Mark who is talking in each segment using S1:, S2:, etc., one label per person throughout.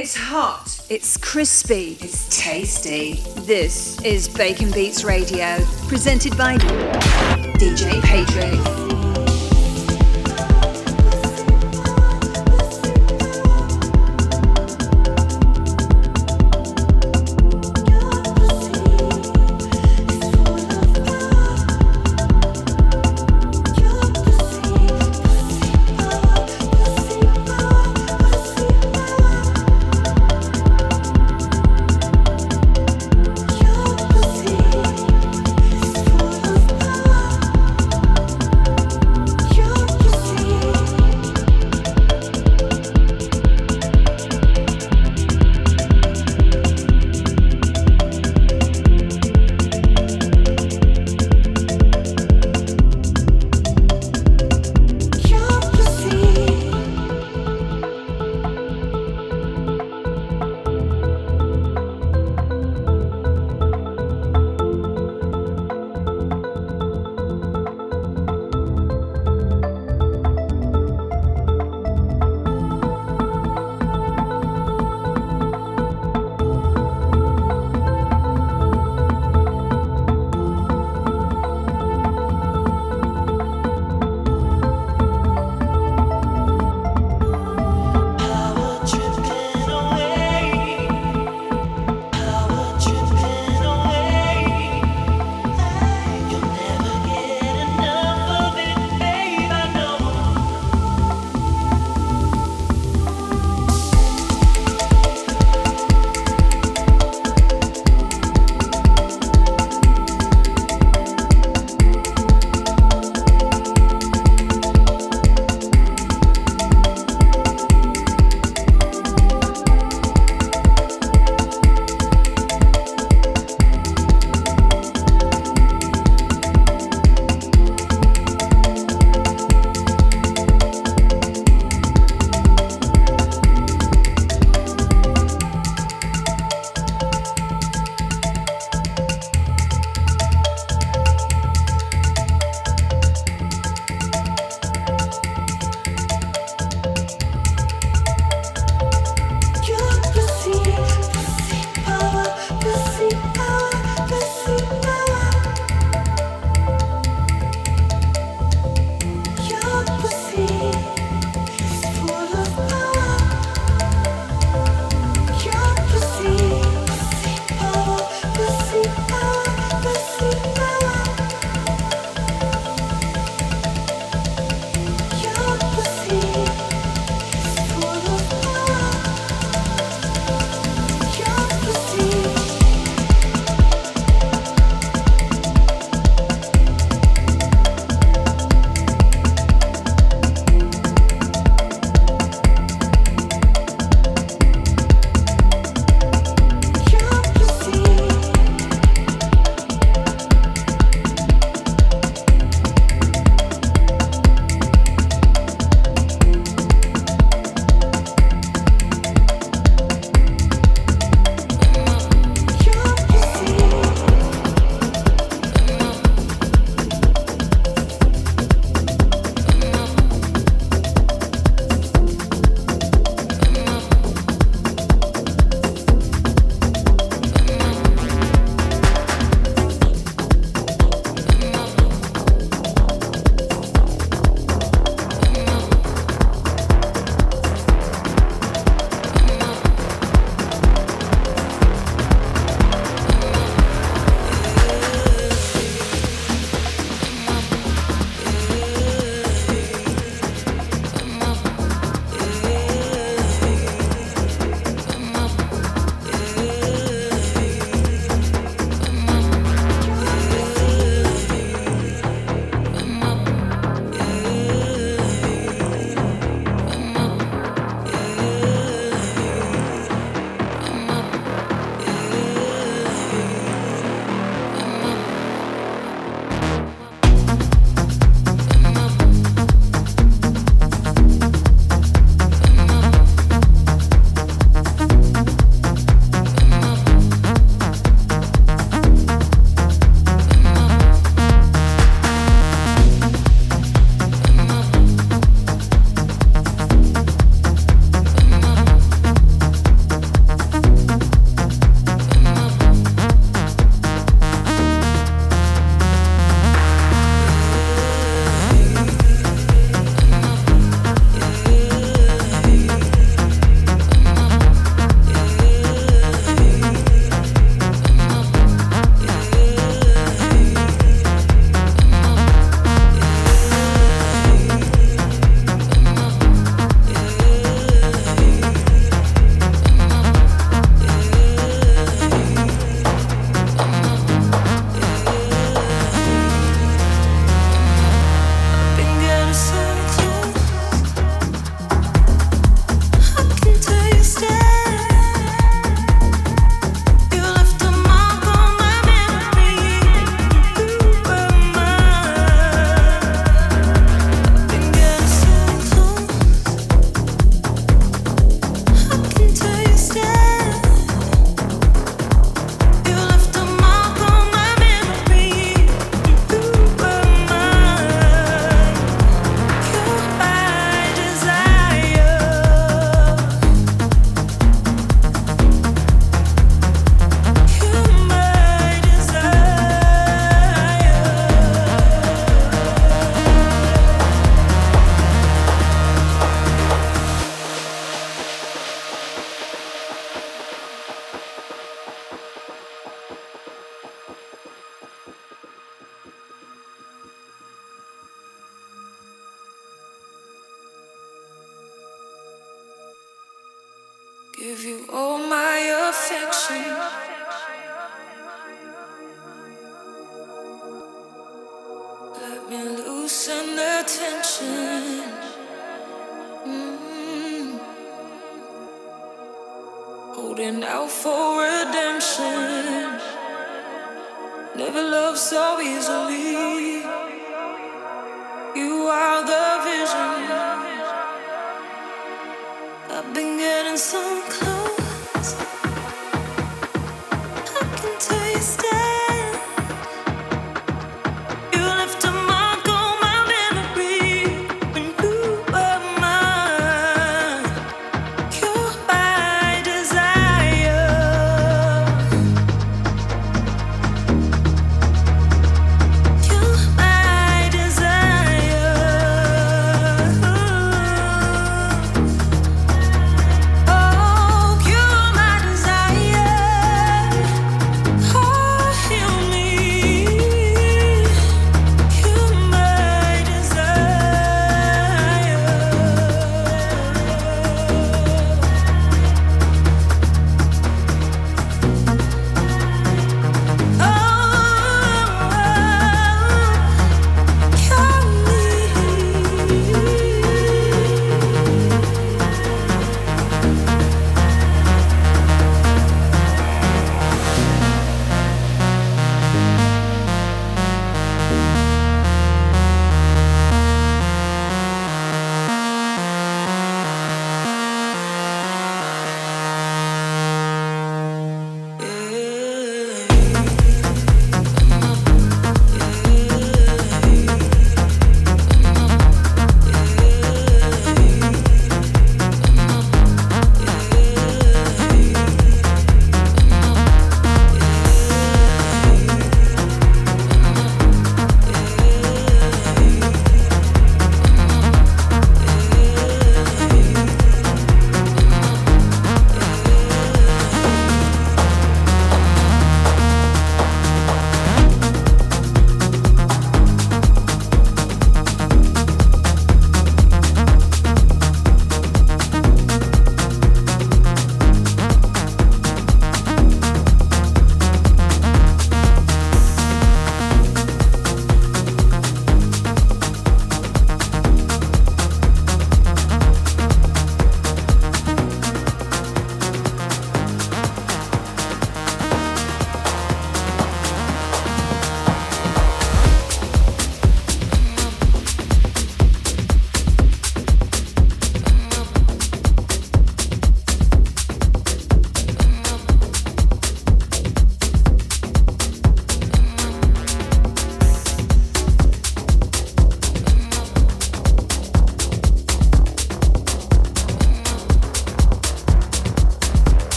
S1: It's hot.
S2: It's crispy.
S1: It's tasty.
S2: This is Baconbeats Radio, presented by
S1: DJ
S3: Paytric.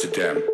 S4: Amsterdam.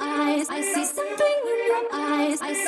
S5: eyes. I
S6: see something in your eyes. I see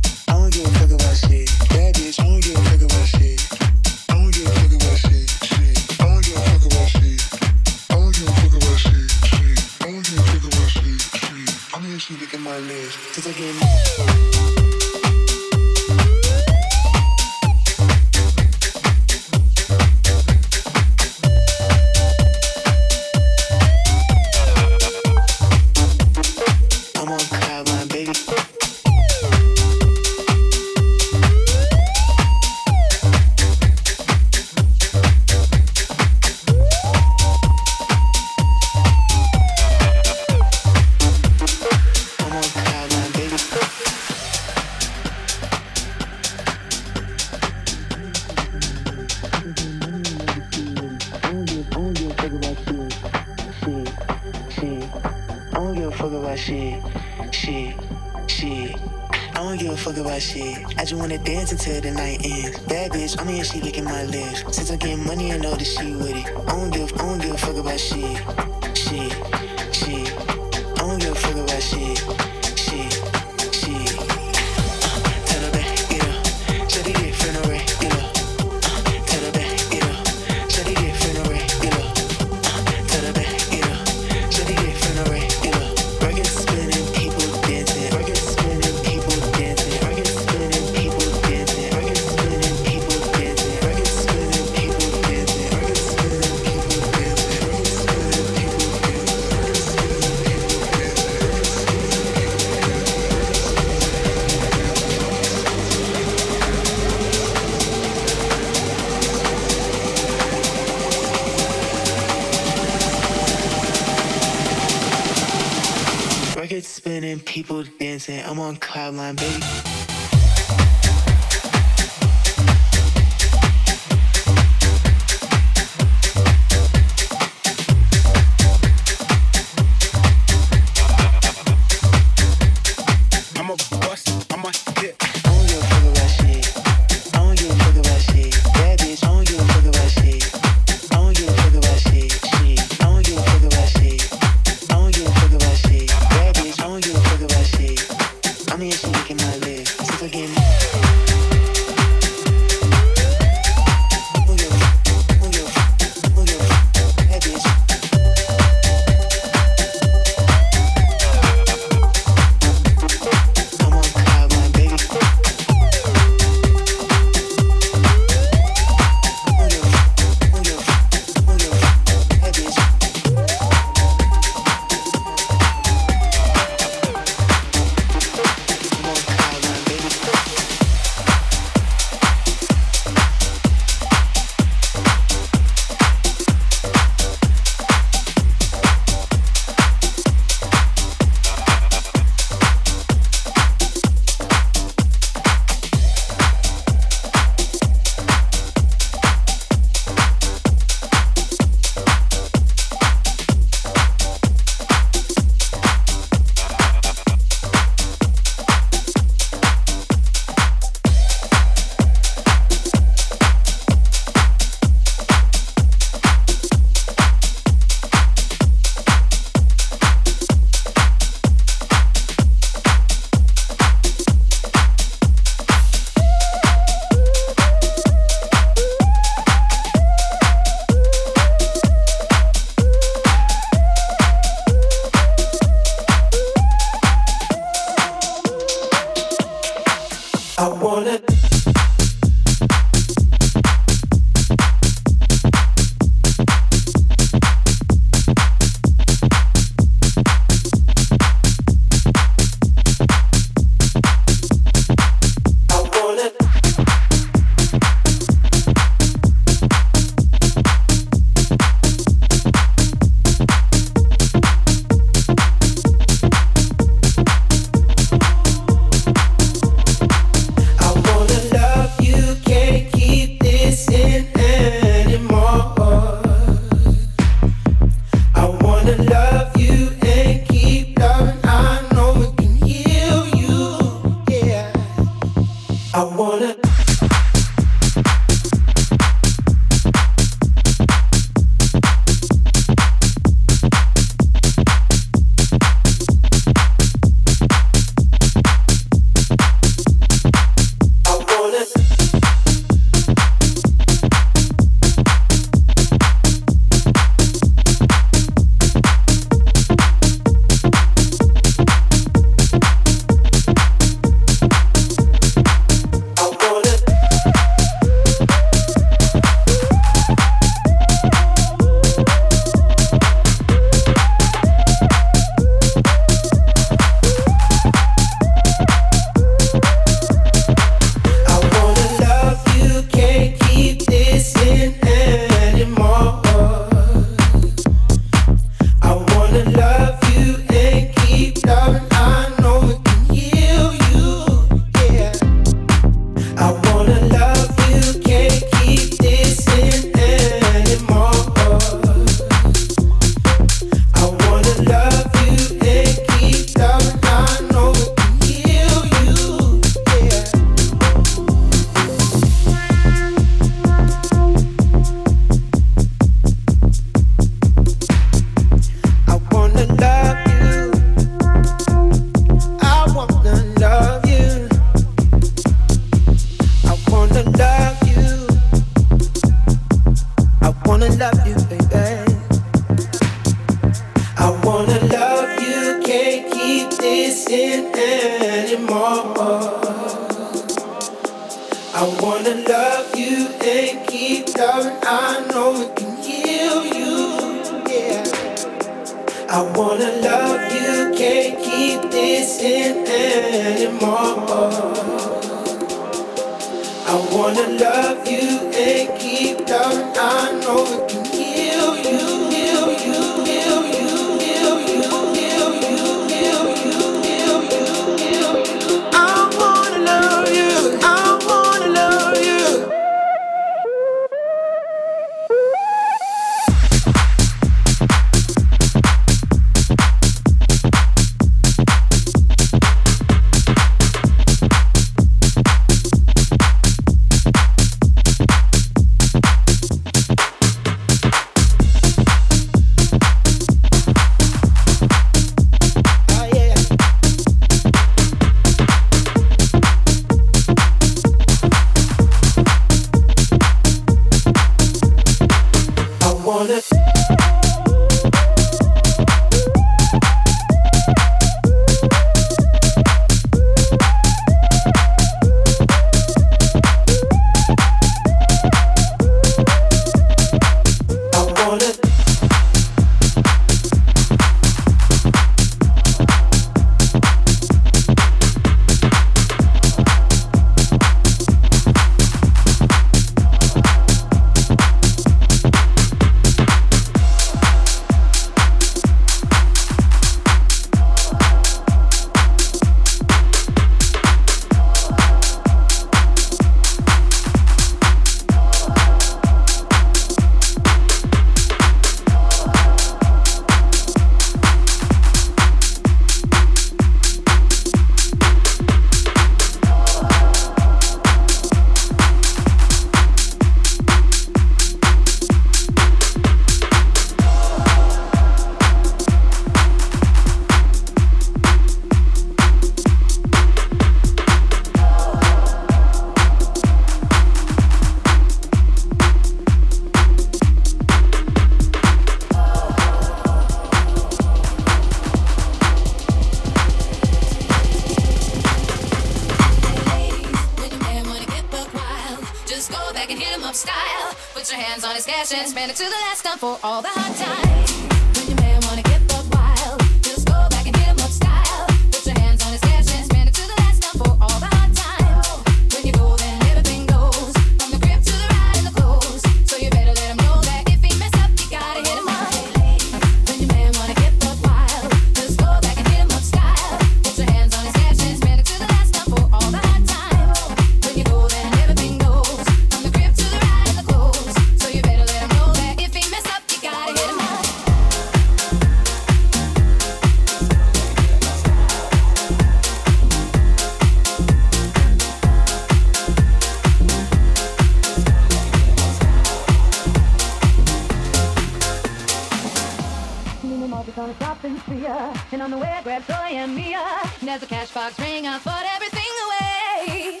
S6: as the cash box rang. I put everything away.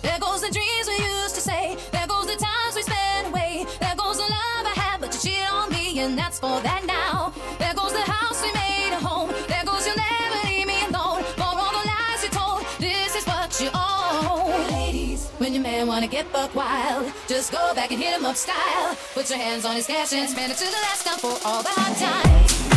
S6: There goes the dreams we used to say. There goes the times we spent away. There goes the love I had, but you cheated on me, and that's for that now. There goes the house we made a home. There goes you'll never leave me alone. For all the lies you told, this is what you own. Ladies, when your man wanna get buck wild, just go back and hit him up style. Put your hands on his cash and spend it to the last dime for all the hard times.